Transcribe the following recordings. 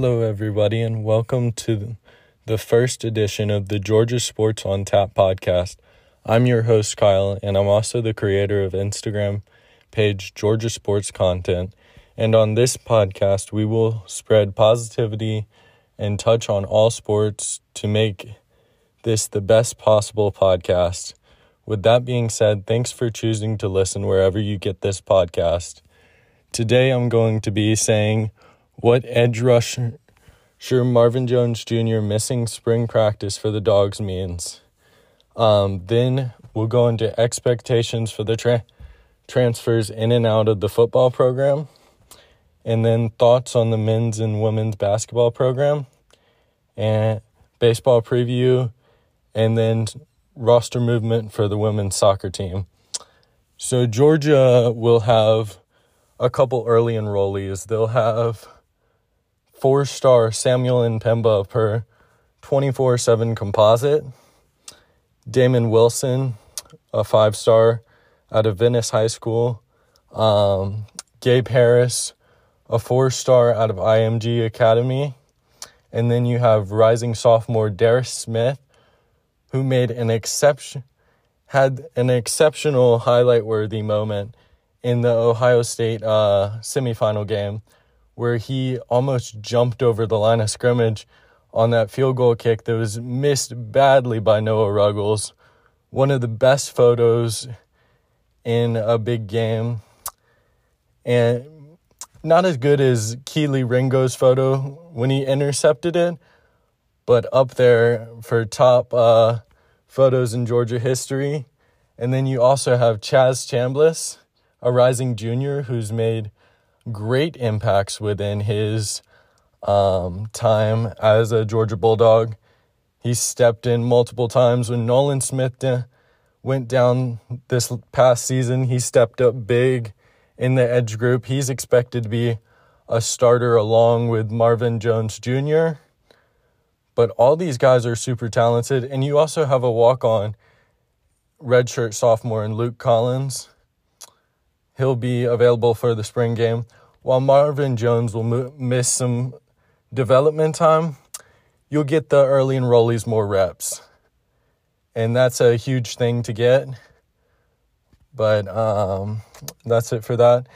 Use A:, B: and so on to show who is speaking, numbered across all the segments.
A: Hello, everybody, and welcome to the first edition of the Georgia Sports on Tap podcast. I'm your host, Kyle, and I'm also the creator of Instagram page Georgia Sports Content. And on this podcast, we will spread positivity and touch on all sports to make this the best possible podcast. With that being said, thanks for choosing to listen wherever you get this podcast. Today, I'm going to be saying what edge rusher Marvin Jones Jr. missing spring practice for the Dogs means. Um, then we'll go into expectations for the tra- transfers in and out of the football program and then thoughts on the men's and women's basketball program, and baseball preview, and then roster movement for the women's soccer team. So, Georgia will have a couple early enrollees. They'll have four star Samuel and M'Pemba per 24 7 composite, Damon Wilson, a five star out of Venice High School, um, Gabe Harris, a four star out of IMG Academy. And then you have rising sophomore Darius Smith, who made an exception, had an exceptional highlight worthy moment in the Ohio State uh, semifinal game, where he almost jumped over the line of scrimmage on that field goal kick that was missed badly by Noah Ruggles. One of the best photos in a big game. And not as good as Kelee Ringo's photo when he intercepted it, but up there for top uh, photos in Georgia history. And then you also have Chaz Chambliss, a rising junior who's made great impacts within his um, time as a Georgia Bulldog. He stepped in multiple times when Nolan Smith went down this past season. He stepped up big in the edge group. He's expected to be a starter along with Marvin Jones Jr. But all these guys are super talented. And you also have a walk on redshirt sophomore in Luke Collins. He'll be available for the spring game. While Marvin Jones will miss some development time, you'll get the early enrollees more reps. And that's a huge thing to get. But um, that's it for that.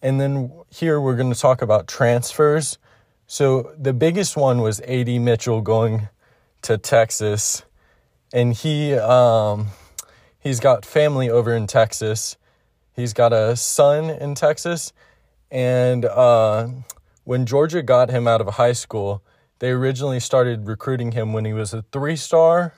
A: And then here we're going to talk about transfers. So the biggest one was AD Mitchell going to Texas, and he um, he's got family over in Texas. He's got a son in Texas, and uh, when Georgia got him out of high school, they originally started recruiting him when he was a three star,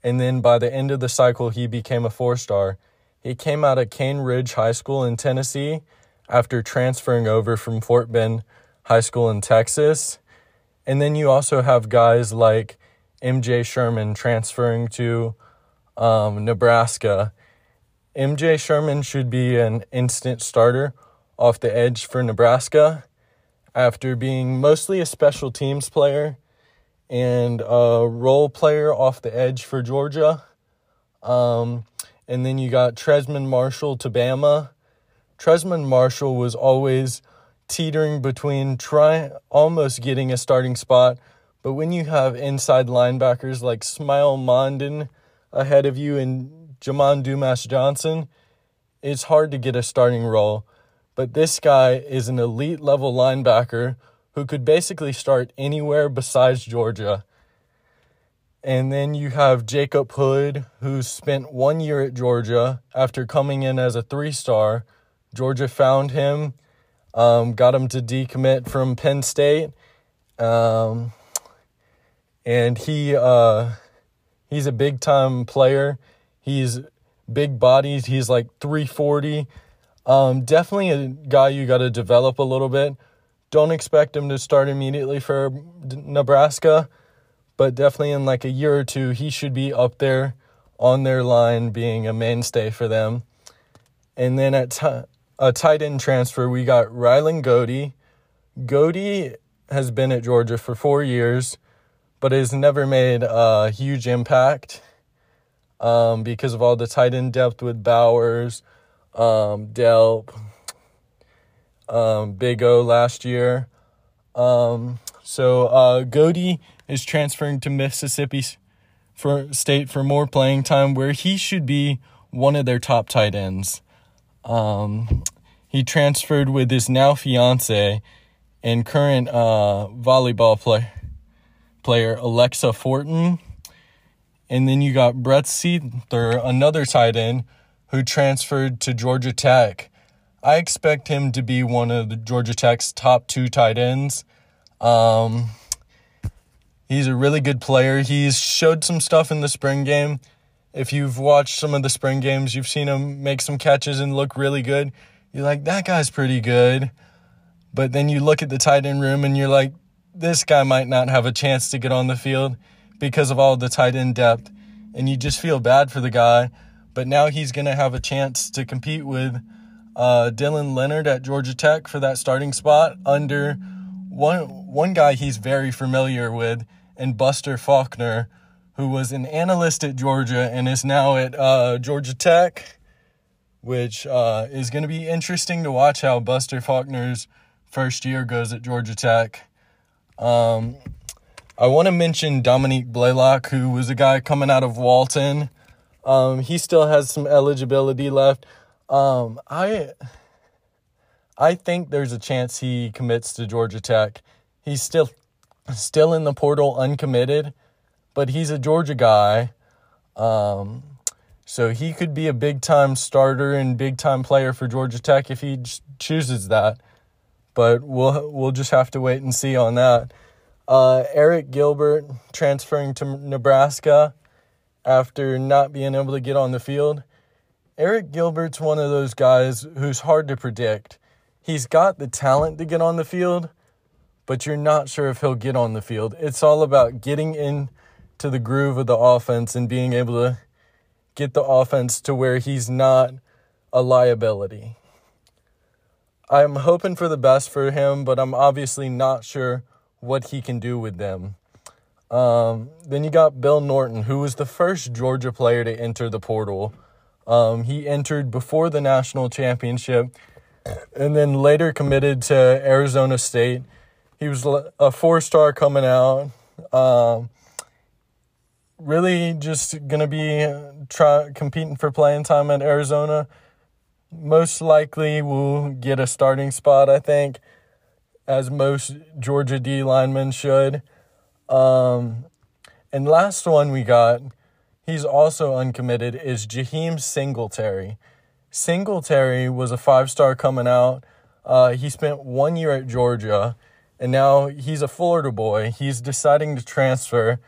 A: and then by the end of the cycle, he became a four star. He came out of Cane Ridge High School in Tennessee after transferring over from Fort Bend High School in Texas. And then you also have guys like MJ Sherman transferring to um, Nebraska. MJ Sherman should be an instant starter off the edge for Nebraska after being mostly a special teams player and a role player off the edge for Georgia. Um, and then you got Trezmen Marshall to Bama. Trezmen Marshall was always teetering between try almost getting a starting spot, but when you have inside linebackers like Smael Mondon ahead of you and Jamon Dumas Johnson, it's hard to get a starting role. But this guy is an elite level linebacker who could basically start anywhere besides Georgia. And then you have Jacob Hood, who spent one year at Georgia after coming in as a three star. Georgia found him, um, got him to decommit from Penn State. Um, and he uh, he's a big time player. He's big bodies. He's like 340. Um, definitely a guy you got to develop a little bit. Don't expect him to start immediately for Nebraska but definitely in like a year or two, he should be up there on their line being a mainstay for them. And then at t- a tight end transfer, we got Ryland Goede. Goede has been at Georgia for four years, but has never made a huge impact um, because of all the tight end depth with Bowers, um, Delp, um, Big O last year. Um, so uh, is transferring to Mississippi for State for more playing time, where he should be one of their top tight ends. Um, he transferred with his now fiance and current uh, volleyball play, player Alexa Fortin. And then you got Brett Seither, another tight end, who transferred to Georgia Tech. I expect him to be one of the Georgia Tech's top two tight ends. Um, he's a really good player. He's showed some stuff in the spring game. If you've watched some of the spring games, you've seen him make some catches and look really good. You're like, that guy's pretty good. But then you look at the tight end room and you're like, this guy might not have a chance to get on the field because of all the tight end depth. And you just feel bad for the guy. But now he's going to have a chance to compete with uh, Dylan Leonard at Georgia Tech for that starting spot under one, one guy he's very familiar with, and Buster Faulkner, who was an analyst at Georgia and is now at uh, Georgia Tech, which uh, is going to be interesting to watch how Buster Faulkner's first year goes at Georgia Tech. Um, I want to mention Dominique Blaylock, who was a guy coming out of Walton. Um, he still has some eligibility left. Um, I I think there's a chance he commits to Georgia Tech. He's still still in the portal uncommitted, but he's a Georgia guy. Um, so he could be a big time starter and big time player for Georgia Tech if he chooses that. But we'll we'll just have to wait and see on that. Uh, Arik Gilbert transferring to Nebraska after not being able to get on the field. Arik Gilbert's one of those guys who's hard to predict. He's got the talent to get on the field, but you're not sure if he'll get on the field. It's all about getting into the groove of the offense and being able to get the offense to where he's not a liability. I'm hoping for the best for him, but I'm obviously not sure what he can do with them. Um, then you got Bill Norton, who was the first Georgia player to enter the portal. Um, he entered before the national championship and then later committed to Arizona State. He was a four star coming out. Um, really just going to be try, competing for playing time at Arizona. Most likely will get a starting spot, I think as most Georgia D linemen should. Um, and last one we got, he's also uncommitted, is Jaheim Singletary. Singletary was a five star coming out. Uh, he spent one year at Georgia, and now he's a Florida boy. He's deciding to transfer,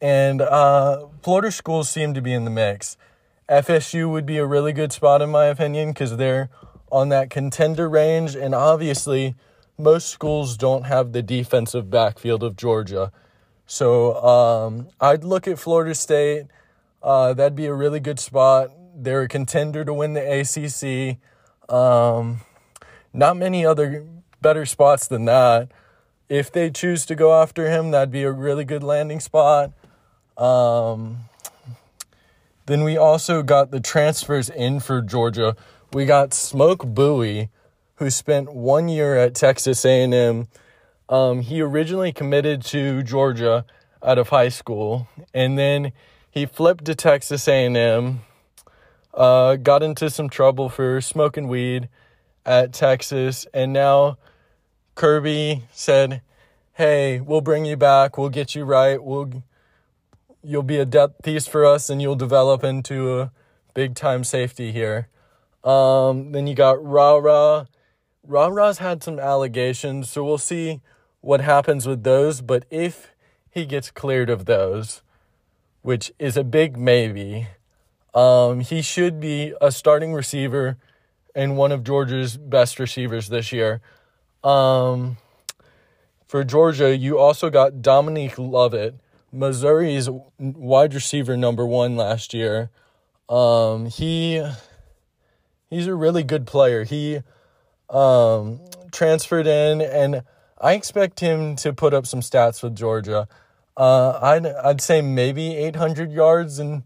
A: and uh, Florida schools seem to be in the mix. FSU would be a really good spot, in my opinion, because they're on that contender range, and obviously most schools don't have the defensive backfield of Georgia. So um, I'd look at Florida State. Uh, that'd be a really good spot. They're a contender to win the ACC. Um, not many other better spots than that. If they choose to go after him, that'd be a really good landing spot. Um, then we also got the transfers in for Georgia. We got Smoke Bowie, who spent one year at Texas A&M. Um, he originally committed to Georgia out of high school, and then he flipped to Texas A&M. Uh, got into some trouble for smoking weed at Texas, and now Kirby said, "Hey, we'll bring you back. We'll get you right. We'll you'll be a depth piece for us, and you'll develop into a big time safety here." Um, then you got Ra Ra Ra Ra's had some allegations, so we'll see what happens with those. But if he gets cleared of those, which is a big maybe, um, he should be a starting receiver and one of Georgia's best receivers this year. Um, for Georgia, you also got Dominic Lovett, Missouri's wide receiver number one last year. Um, he he's a really good player. He um, transferred in, and I expect him to put up some stats with Georgia. Uh, I'd I'd say maybe 800 yards and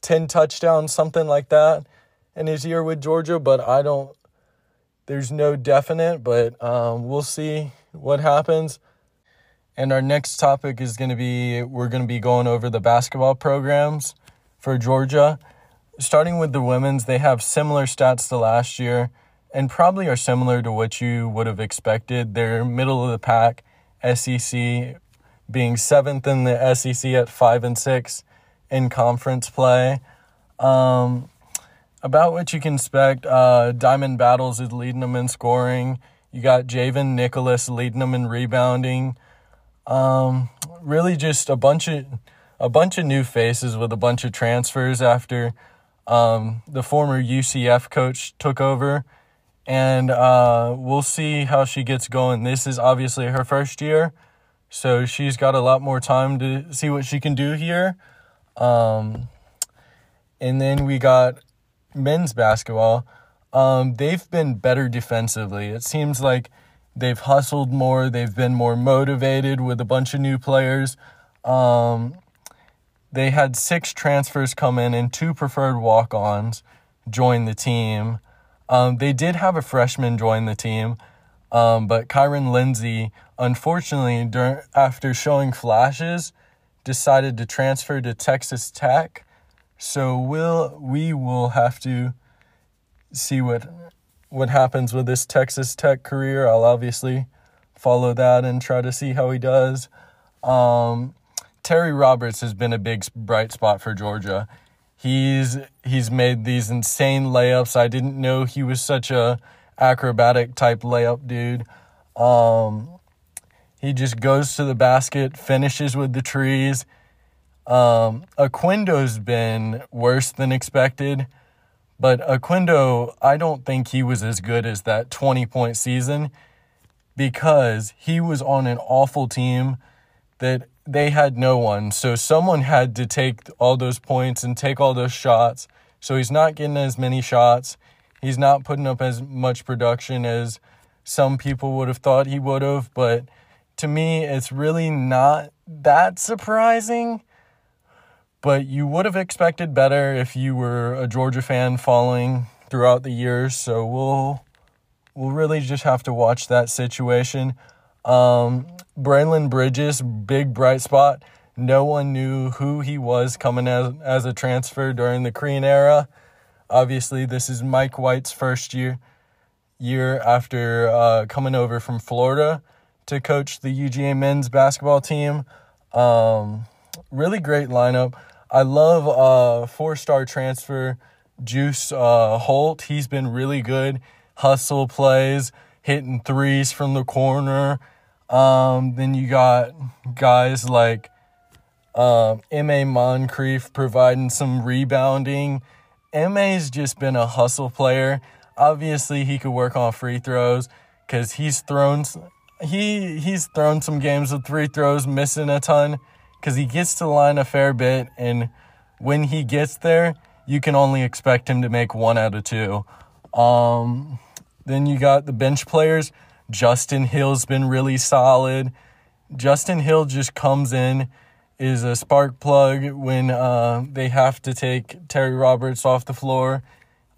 A: 10 touchdowns, something like that, in his year with Georgia. But I don't. There's no definite, but um, we'll see what happens. And our next topic is going to be we're going to be going over the basketball programs for Georgia. Starting with the women's, they have similar stats to last year and probably are similar to what you would have expected. They're middle of the pack, SEC being seventh in the SEC at five and six in conference play. Um, about what you can expect, uh, Diamond Battles is leading them in scoring. You got Javyn Nicholas leading them in rebounding. Um, really, just a bunch of a bunch of new faces with a bunch of transfers after um, the former UCF coach took over and uh, we'll see how she gets going. This is obviously her first year, so she's got a lot more time to see what she can do here. Um, and then we got men's basketball. Um, they've been better defensively. It seems like they've hustled more. They've been more motivated with a bunch of new players. Um, they had six transfers come in and two preferred walk-ons join the team. Um, they did have a freshman join the team, um, but KyeRon Lindsay, unfortunately, during, after showing flashes, decided to transfer to Texas Tech. So we'll we will have to see what what happens with this Texas Tech career. I'll obviously follow that and try to see how he does. Um, Terry Roberts has been a big bright spot for Georgia. He's he's made these insane layups. I didn't know he was such a acrobatic type layup dude. Um, he just goes to the basket, finishes with the trees. Um, Oquendo's been worse than expected, but Oquendo, I don't think he was as good as that 20 point season because he was on an awful team that they had no one. So someone had to take all those points and take all those shots. So he's not getting as many shots. He's not putting up as much production as some people would have thought he would have. But to me, it's really not that surprising. But you would have expected better if you were a Georgia fan following throughout the years. So we'll we'll really just have to watch that situation. Um, Braelen Bridges, big bright spot. No one knew who he was coming as, as a transfer during the Crean era. Obviously, this is Mike White's first year year after uh, coming over from Florida to coach the UGA men's basketball team. Um, really great lineup. I love uh, four star transfer Juice uh, Holt. He's been really good. Hustle plays, hitting threes from the corner um, then you got guys like um, M.A. Moncrieffe providing some rebounding. M.A.'s just been a hustle player. Obviously, he could work on free throws because he's thrown he he's thrown some games with free throws, missing a ton because he gets to the line a fair bit, and when he gets there, you can only expect him to make one out of two. Um, then you got the bench players. Justin Hill's been really solid. Justin Hill just comes in, is a spark plug when uh, they have to take Terry Roberts off the floor.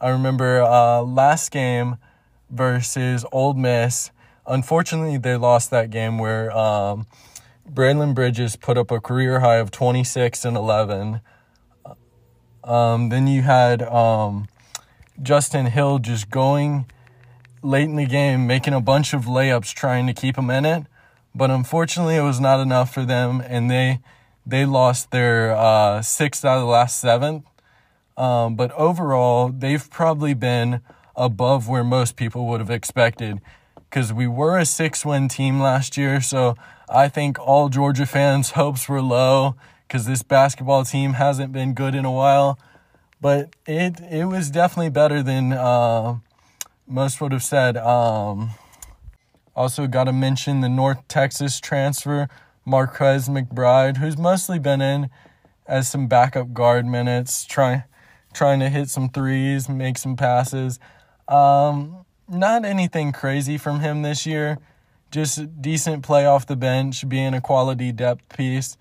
A: I remember uh, last game versus Ole Miss. Unfortunately, they lost that game where um, Braelen Bridges put up a career high of 26 and 11. Um, then you had um, Justin Hill just going late in the game making a bunch of layups trying to keep them in it. But unfortunately, it was not enough for them, and they they lost their uh, sixth out of the last seven. Um, but overall, they've probably been above where most people would have expected because we were a six win team last year. So I think all Georgia fans' hopes were low because this basketball team hasn't been good in a while. But it it was definitely better than uh, most would have said. Um, also, got to mention the North Texas transfer, Mardrez McBride, who's mostly been in as some backup guard minutes, trying trying to hit some threes, make some passes. Um, not anything crazy from him this year. Just decent play off the bench, being a quality depth piece.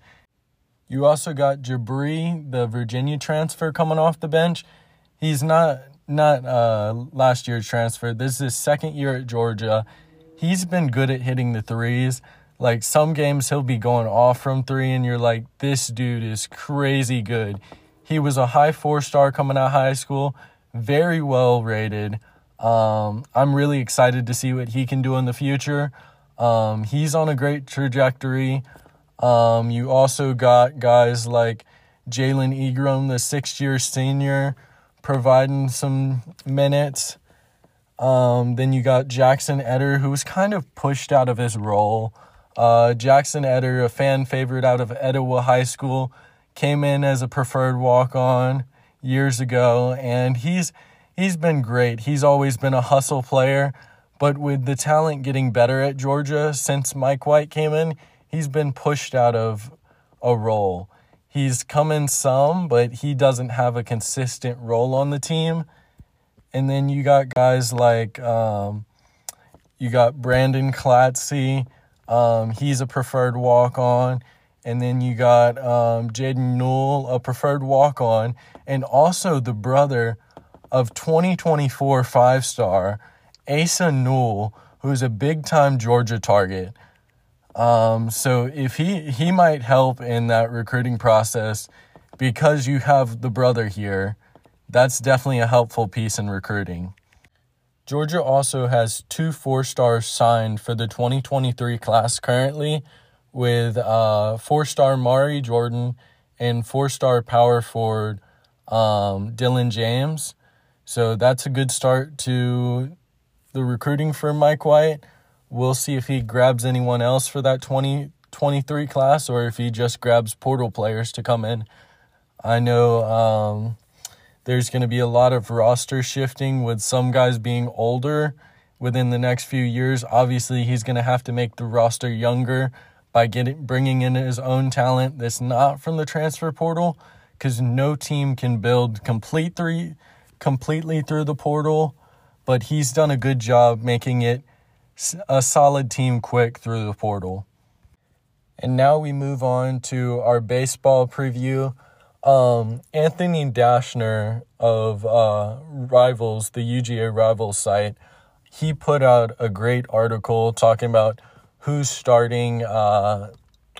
A: You also got Jabri, the Virginia transfer, coming off the bench. He's not not uh, last year transfer. This is his second year at Georgia. he's been good at hitting the threes. Like some games he'll be going off from three, and you're like, this dude is crazy good. He was a high four star coming out of high school, very well rated. Um, I'm really excited to see what he can do in the future. Um, he's on a great trajectory. Um, you also got guys like Jalen Ingram, the sixth year senior, providing some minutes. Um, then you got Jackson Eder, who was kind of pushed out of his role. Uh, Jackson Eder, a fan favorite out of Etowah High School, came in as a preferred walk on years ago, and he's he's been great. He's always been a hustle player, but with the talent getting better at Georgia since Mike White came in, he's been pushed out of a role. He's come in some, but he doesn't have a consistent role on the team. And then you got guys like um, you got Brandon Klatsky. Um, he's a preferred walk on. And then you got um, Jaden Newell, a preferred walk on, and also the brother of 2024 five star Asa Newell, who's a big time Georgia target. Um, so if he he might help in that recruiting process because you have the brother here, that's definitely a helpful piece in recruiting. Georgia also has two four stars signed for the 2023 class currently, with uh, four star Mari Jordan and four star power forward um, Dylan James. So that's a good start to the recruiting for Mike White. We'll see if he grabs anyone else for that 2023 class or if he just grabs portal players to come in. I know um, there's going to be a lot of roster shifting with some guys being older within the next few years. Obviously, he's going to have to make the roster younger by getting bringing in his own talent that's not from the transfer portal because no team can build complete three completely through the portal but he's done a good job making it a solid team quick through the portal. And now we move on to our baseball preview. Um, Anthony Dasher of uh, Rivals, the UGA Rivals site, he put out a great article talking about who's starting uh,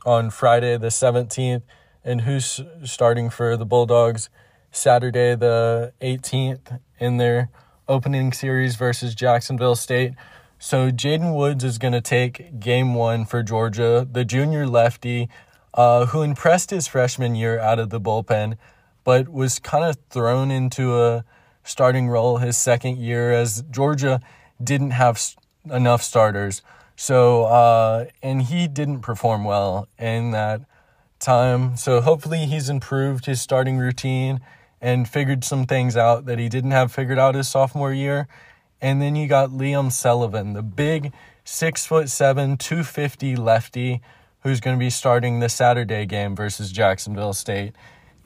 A: on Friday the 17th and who's starting for the Bulldogs Saturday the 18th in their opening series versus Jacksonville State. So Jaden Woods is going to take game one for Georgia, the junior lefty uh, who impressed his freshman year out of the bullpen, but was kind of thrown into a starting role his second year as Georgia didn't have enough starters. So, uh, and he didn't perform well in that time. So hopefully he's improved his starting routine and figured some things out that he didn't have figured out his sophomore year. And then you got Liam Sullivan, the big six foot seven, 250 lefty who's going to be starting the Saturday game versus Jacksonville State.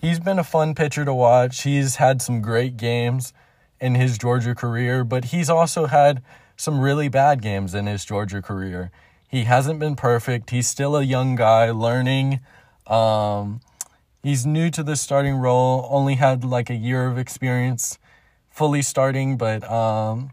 A: He's been a fun pitcher to watch. He's had some great games in his Georgia career, but he's also had some really bad games in his Georgia career. He hasn't been perfect. He's still a young guy learning. Um, He's new to the starting role, only had like a year of experience fully starting, but um,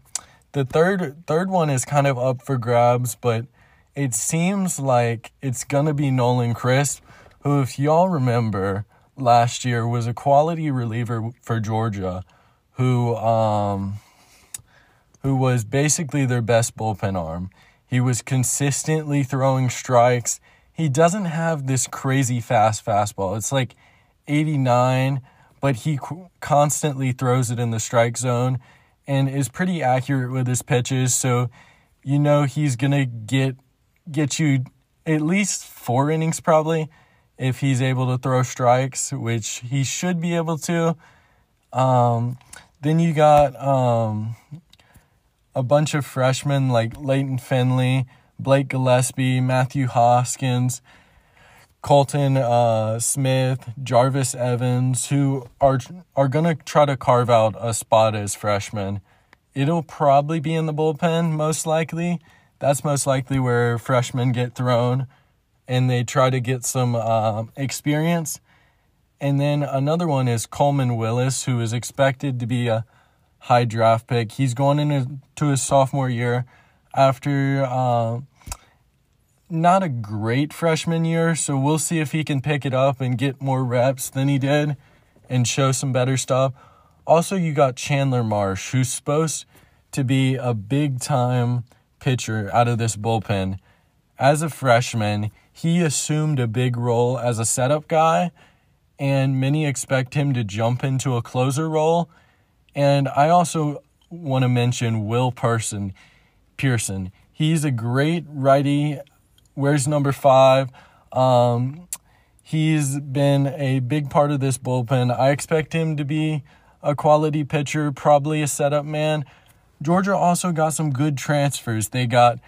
A: the third third one is kind of up for grabs, but it seems like it's gonna be Nolan Crisp, who, if y'all remember, last year was a quality reliever for Georgia, who um, who was basically their best bullpen arm. He was consistently throwing strikes he doesn't have this crazy fast fastball. It's like 89, but he constantly throws it in the strike zone and is pretty accurate with his pitches. So you know he's gonna get get you at least four innings probably if he's able to throw strikes, which he should be able to. Um, then you got um, a bunch of freshmen like Leighton Finley, Blake Gillespie, Matthew Hoskins, Colton uh, Smith, Jarvis Evans, who are are gonna try to carve out a spot as freshmen. It'll probably be in the bullpen, most likely. That's most likely where freshmen get thrown, and they try to get some uh, experience. And then another one is Coleman Willis, who is expected to be a high draft pick. He's going into his sophomore year after uh, not a great freshman year. So we'll see if he can pick it up and get more reps than he did and show some better stuff. Also, you got Chandler Marsh, who's supposed to be a big time pitcher out of this bullpen. As a freshman, he assumed a big role as a setup guy, and many expect him to jump into a closer role. And I also want to mention Will Person, Pearson. He's a great righty, wears number five. Um, he's been a big part of this bullpen. I expect him to be a quality pitcher, probably a setup man. Georgia also got some good transfers. They got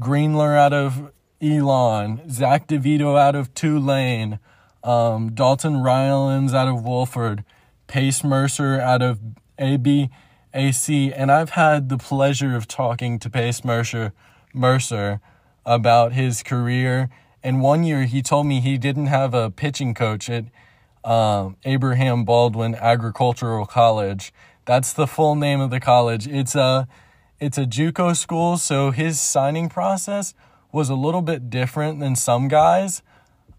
A: Greenler out of Elon, Zach DeVito out of Tulane, um, Dalton Rylands out of Wofford, Pace Mercer out of ABAC, and I've had the pleasure of talking to Pace Mercer, Mercer about his career. And one year he told me he didn't have a pitching coach at um, Abraham Baldwin Agricultural College that's the full name of the college. It's a it's a JUCO school, so his signing process was a little bit different than some guys.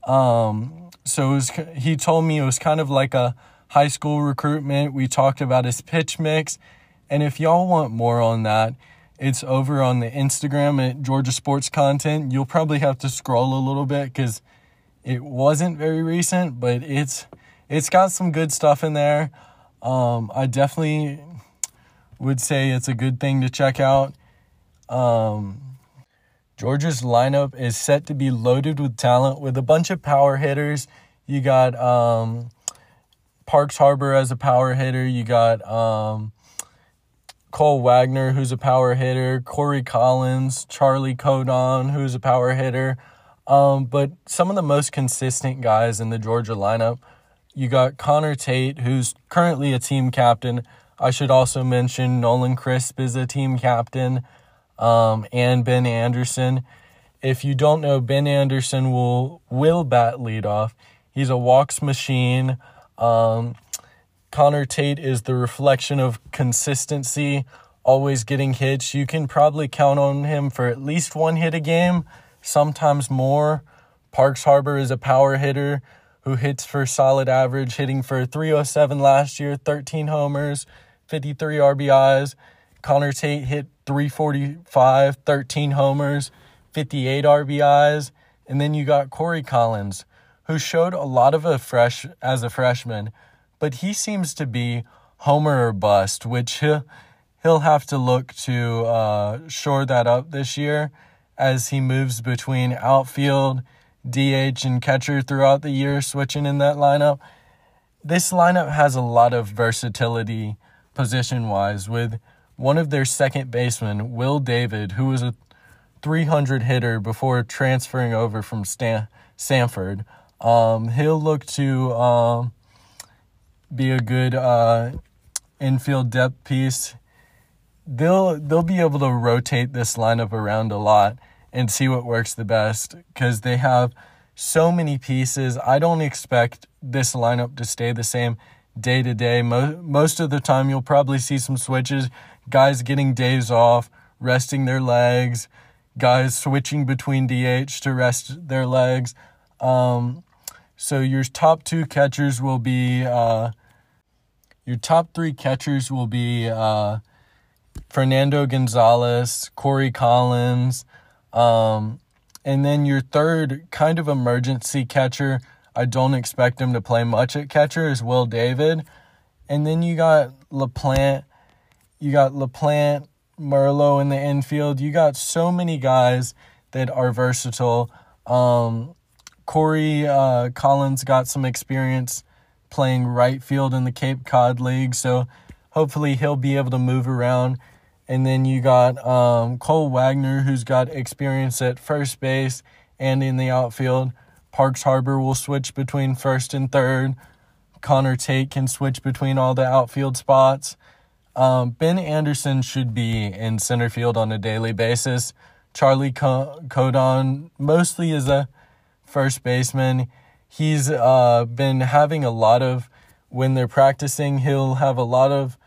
A: Um, so was, he told me it was kind of like a high school recruitment. We talked about his pitch mix, and if y'all want more on that, it's over on the Instagram at Georgia Sports Content. You'll probably have to scroll a little bit because it wasn't very recent, but it's it's got some good stuff in there. Um, I definitely would say it's a good thing to check out. Um, Georgia's lineup is set to be loaded with talent with a bunch of power hitters. You got um, Parks Harbor as a power hitter. You got um, Cole Wagner, who's a power hitter. Corey Collins, Charlie Condon, who's a power hitter. Um, but some of the most consistent guys in the Georgia lineup you got Connor Tate, who's currently a team captain. I should also mention Nolan Crisp is a team captain, um, and Ben Anderson. If you don't know, Ben Anderson will will bat leadoff. He's a walks machine. Um, Connor Tate is the reflection of consistency, always getting hits. You can probably count on him for at least one hit a game, sometimes more. Parks Harbor is a power hitter who hits for solid average, hitting for 307 last year, 13 homers, 53 RBIs. Connor Tate hit 345, 13 homers, 58 RBIs. And then you got Corey Collins, who showed a lot of a fresh as a freshman, but he seems to be homer or bust, which he'll, have to look to uh, shore that up this year as he moves between outfield DH and catcher throughout the year, switching in that lineup. This lineup has a lot of versatility position wise, with one of their second basemen, Will David, who was a 300 hitter before transferring over from Stan- Samford. Um, he'll look to um, be a good uh, infield depth piece. They'll they'll be able to rotate this lineup around a lot and see what works the best because they have so many pieces. I don't expect this lineup to stay the same day to day. Most of the time, you'll probably see some switches, guys getting days off, resting their legs, guys switching between DH to rest their legs. Um, so your top two catchers will be uh, your top three catchers will be uh, Fernando Gonzalez, Corey Collins, um, and then your third kind of emergency catcher, I don't expect him to play much at catcher, is Will David. And then you got LaPlante, you got LaPlante, Merlo in the infield. You got so many guys that are versatile. Um, Corey uh, Collins got some experience playing right field in the Cape Cod League, so hopefully he'll be able to move around and then you got um, Cole Wagner, who's got experience at first base and in the outfield. Parks Harbor will switch between first and third. Connor Tate can switch between all the outfield spots. Um, ben Anderson should be in center field on a daily basis. Charlie Condon mostly is a first baseman. He's uh, been having a lot of, when they're practicing, he'll have a lot of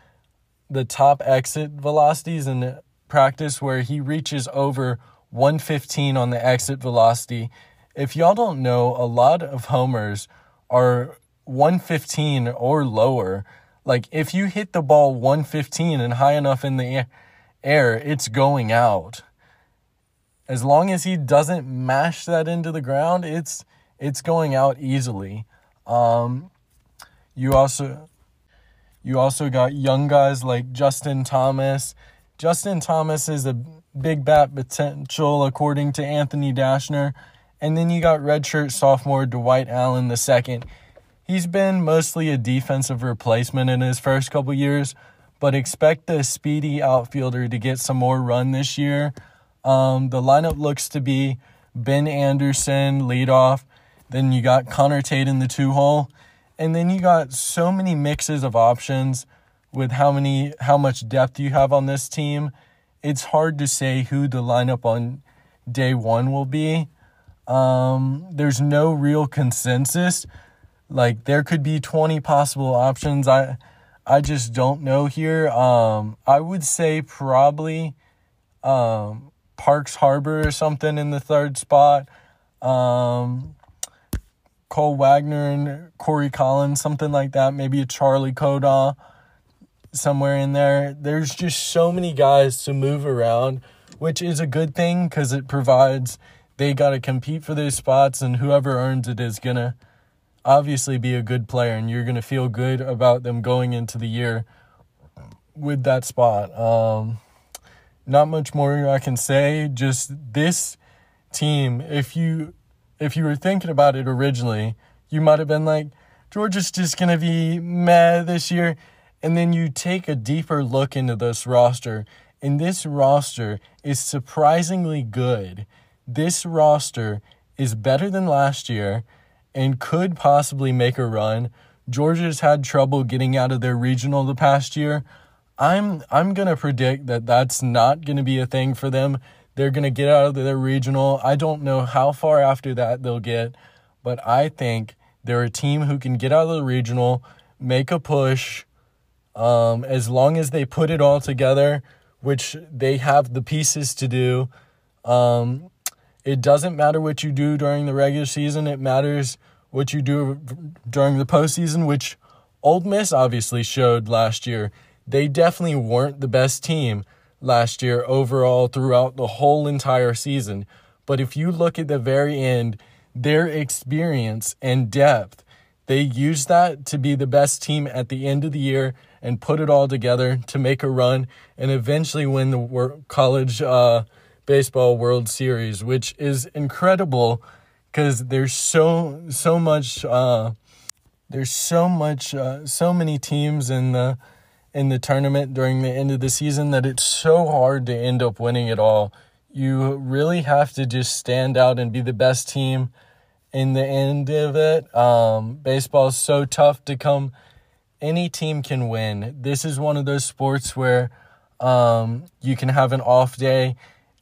A: the top exit velocities in practice where he reaches over 115 on the exit velocity. If y'all don't know, a lot of homers are 115 or lower. Like if you hit the ball 115 and high enough in the air, it's going out. As long as he doesn't mash that into the ground, it's it's going out easily. Um, you also you also got young guys like Justin Thomas. Justin Thomas is a big bat potential according to Anthony Dasher. And then you got redshirt sophomore Dwight Allen II. He's been mostly a defensive replacement in his first couple years, but expect the speedy outfielder to get some more run this year. Um, the lineup looks to be Ben Anderson leadoff. Then you got Connor Tate in the two hole, and then you got so many mixes of options with how many how much depth you have on this team. It's hard to say who the lineup on day one will be. Um, there's no real consensus. Like there could be 20 possible options. I I just don't know here. Um, I would say probably um, Parks Harbor or something in the third spot. Um, Cole Wagner and Corey Collins, something like that. Maybe a Charlie Condon somewhere in there. There's just so many guys to move around, which is a good thing because it provides they got to compete for those spots, and whoever earns it is going to obviously be a good player, and you're going to feel good about them going into the year with that spot. Um, not much more I can say. Just this team, if you if you were thinking about it originally, you might have been like, Georgia's just gonna be meh this year. And then you take a deeper look into this roster, and this roster is surprisingly good. This roster is better than last year and could possibly make a run. Georgia's had trouble getting out of their regional the past year. I'm I'm going to predict that that's not going to be a thing for them. They're going to get out of their regional. I don't know how far after that they'll get, but I think they're a team who can get out of the regional, make a push um, as long as they put it all together, which they have the pieces to do. Um, it doesn't matter what you do during the regular season. It matters what you do during the postseason, which Ole Miss obviously showed last year they definitely weren't the best team last year overall throughout the whole entire season. But if you look at the very end, their experience and depth, they used that to be the best team at the end of the year and put it all together to make a run and eventually win the college uh, baseball World Series, which is incredible because there's so so much uh, there's so much uh, so many teams in the in the tournament during the end of the season that it's so hard to end up winning it all. You really have to just stand out and be the best team in the end of it. Um, baseball is so tough to come. Any team can win. This is one of those sports where um, you can have an off day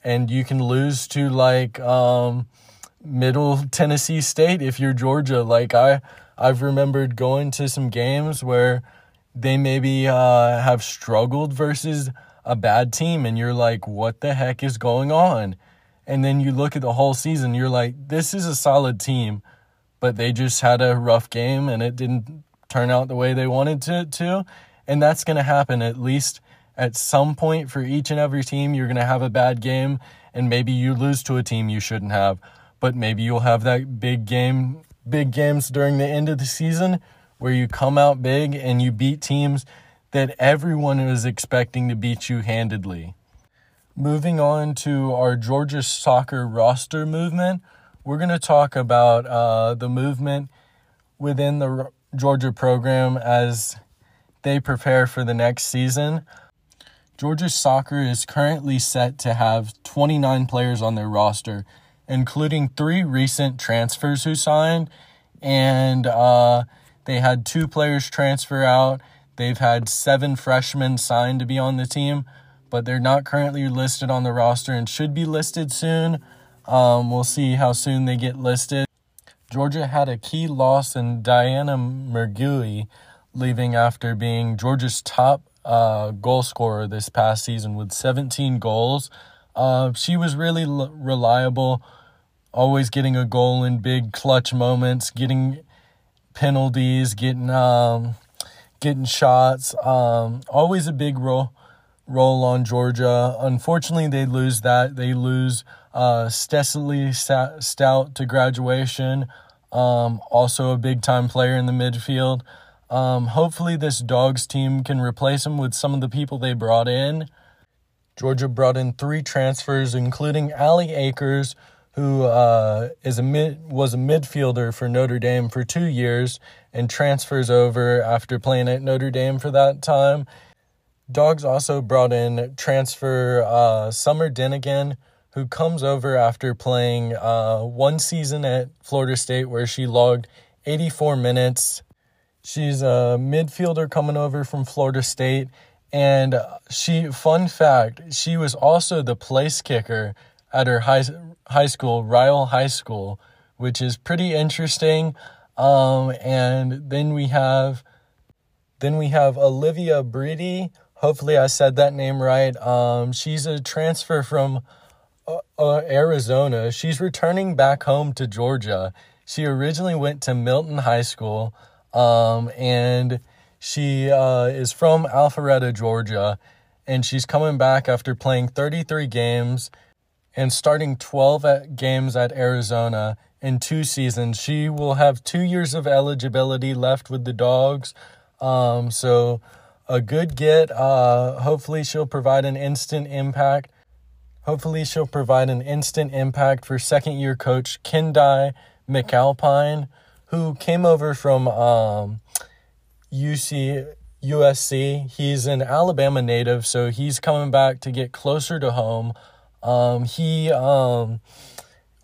A: and you can lose to like um, Middle Tennessee State if you're Georgia. Like I, I've remembered going to some games where they maybe uh, have struggled versus a bad team, and you're like, what the heck is going on? And then you look at the whole season, you're like, this is a solid team, but they just had a rough game and it didn't turn out the way they wanted to. to. And that's going to happen at least at some point for each and every team. You're going to have a bad game, and maybe you lose to a team you shouldn't have, but maybe you'll have that big game, big games during the end of the season where you come out big and you beat teams that everyone is expecting to beat you handedly. Moving on to our Georgia soccer roster movement, we're going to talk about uh, the movement within the Georgia program as they prepare for the next season. Georgia soccer is currently set to have 29 players on their roster, including three recent transfers who signed and uh, they had two players transfer out. They've had seven freshmen signed to be on the team, but they're not currently listed on the roster and should be listed soon. Um, we'll see how soon they get listed. Georgia had a key loss in Diana Mergui, leaving after being Georgia's top uh, goal scorer this past season with 17 goals. Uh, she was really l- reliable, always getting a goal in big clutch moments, getting penalties, getting um, getting shots. Um, always a big role role on Georgia. Unfortunately, they lose that. They lose uh, Cecily Stout to graduation. Um, also a big time player in the midfield. Um, hopefully, this dogs team can replace him with some of the people they brought in. Georgia brought in three transfers, including Allie Akers, who uh, is a mid, was a midfielder for Notre Dame for two years and transfers over after playing at Notre Dame for that time. Dogs also brought in transfer uh, Summer Denigan, who comes over after playing uh, one season at Florida State where she logged 84 minutes She's a midfielder coming over from Florida State. And she, fun fact, she was also the place kicker at her high, high school, Ryle High School, which is pretty interesting. Um, and then we have, then we have Olivia Breedy. Hopefully, I said that name right. Um, she's a transfer from uh, uh, Arizona. She's returning back home to Georgia. She originally went to Milton High School. Um, and she uh, is from Alpharetta, Georgia, and she's coming back after playing 33 games and starting 12 at games at Arizona in two seasons. She will have two years of eligibility left with the dogs. Um, so a good get. Uh, hopefully, she'll provide an instant impact. Hopefully, she'll provide an instant impact for second year coach Keidane McAlpine who came over from um, UC USC. He's an Alabama native, so he's coming back to get closer to home. Um, he um,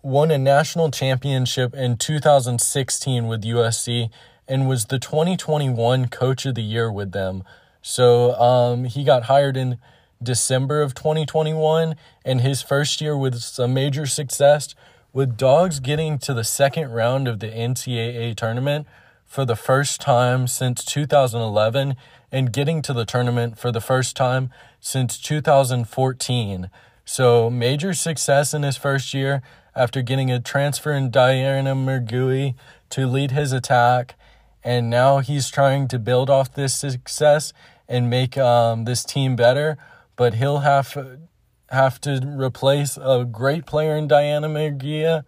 A: won a national championship in 2016 with USC and was the 2021 Coach of the Year with them. So um, he got hired in December of 2021, and his first year with some major success with dogs getting to the second round of the NCAA tournament for the first time since 2011 and getting to the tournament for the first time since 2014. So, major success in his first year after getting a transfer in Diana Mergui to lead his attack. And now he's trying to build off this success and make um, this team better. But he'll have have to replace a great player in Diana Mergia.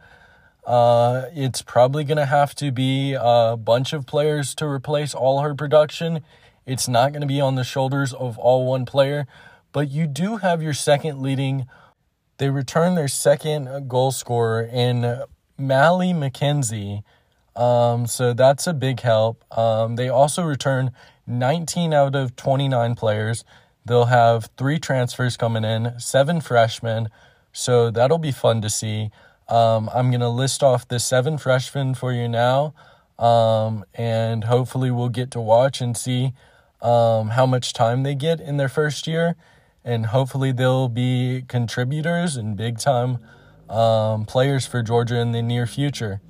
A: Uh, it's probably going to have to be a bunch of players to replace all her production. It's not going to be on the shoulders of all one player, but you do have your second leading. They return their second goal scorer in Mally McKenzie. Um, so that's a big help. Um, they also return 19 out of 29 players. They'll have three transfers coming in, seven freshmen. So that'll be fun to see. Um, I'm going to list off the seven freshmen for you now. Um, and hopefully we'll get to watch and see um, how much time they get in their first year. And hopefully they'll be contributors and big time um, players for Georgia in the near future.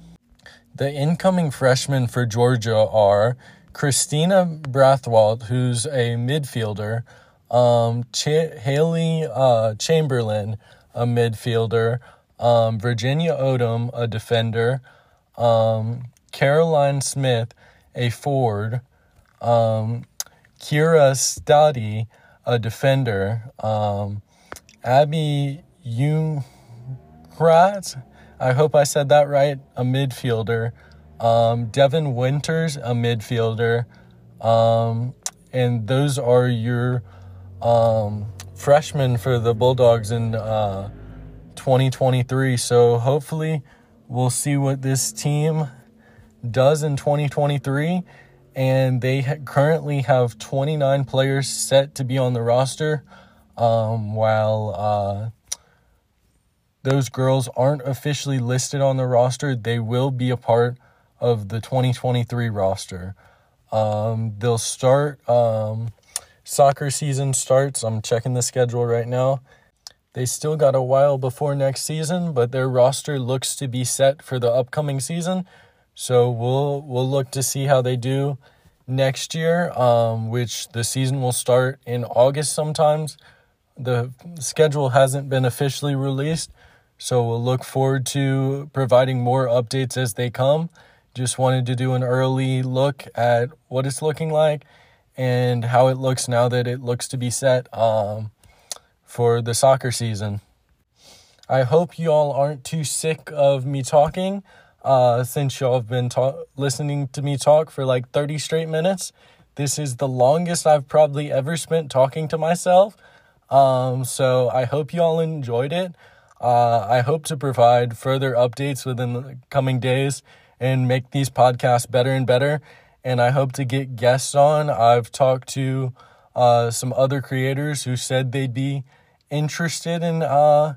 A: The incoming freshmen for Georgia are Christina Brathwaite, who's a midfielder. Um, Ch- Haley uh, Chamberlain, a midfielder. Um, Virginia Odom, a defender. Um, Caroline Smith, a forward. Um, Kira Stadi, a defender. Um, Abby Jungrat, I hope I said that right, a midfielder. Um, Devin Winters, a midfielder. Um, and those are your um, freshman for the Bulldogs in uh, 2023. So hopefully, we'll see what this team does in 2023. And they ha- currently have 29 players set to be on the roster, um, while uh, those girls aren't officially listed on the roster. They will be a part of the 2023 roster. Um, they'll start um, soccer season starts. I'm checking the schedule right now. They still got a while before next season, but their roster looks to be set for the upcoming season. So we'll we'll look to see how they do next year, um, which the season will start in August sometimes. The schedule hasn't been officially released, so we'll look forward to providing more updates as they come. Just wanted to do an early look at what it's looking like and how it looks now that it looks to be set um, for the soccer season. I hope y'all aren't too sick of me talking uh, since y'all have been ta- listening to me talk for like 30 straight minutes. This is the longest I've probably ever spent talking to myself. Um, so I hope y'all enjoyed it. Uh, I hope to provide further updates within the coming days and make these podcasts better and better. And I hope to get guests on. I've talked to uh, some other creators who said they'd be interested in uh,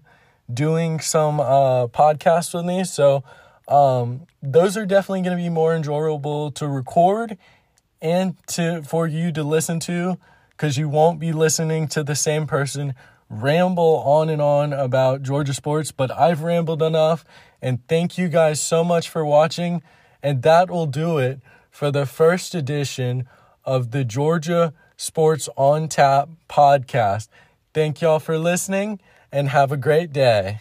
A: doing some uh, podcasts with me. So um, those are definitely going to be more enjoyable to record and to for you to listen to because you won't be listening to the same person ramble on and on about Georgia sports. But I've rambled enough, and thank you guys so much for watching. And that will do it for the first edition of the Georgia Sports on Tap podcast. Thank y'all for listening and have a great day.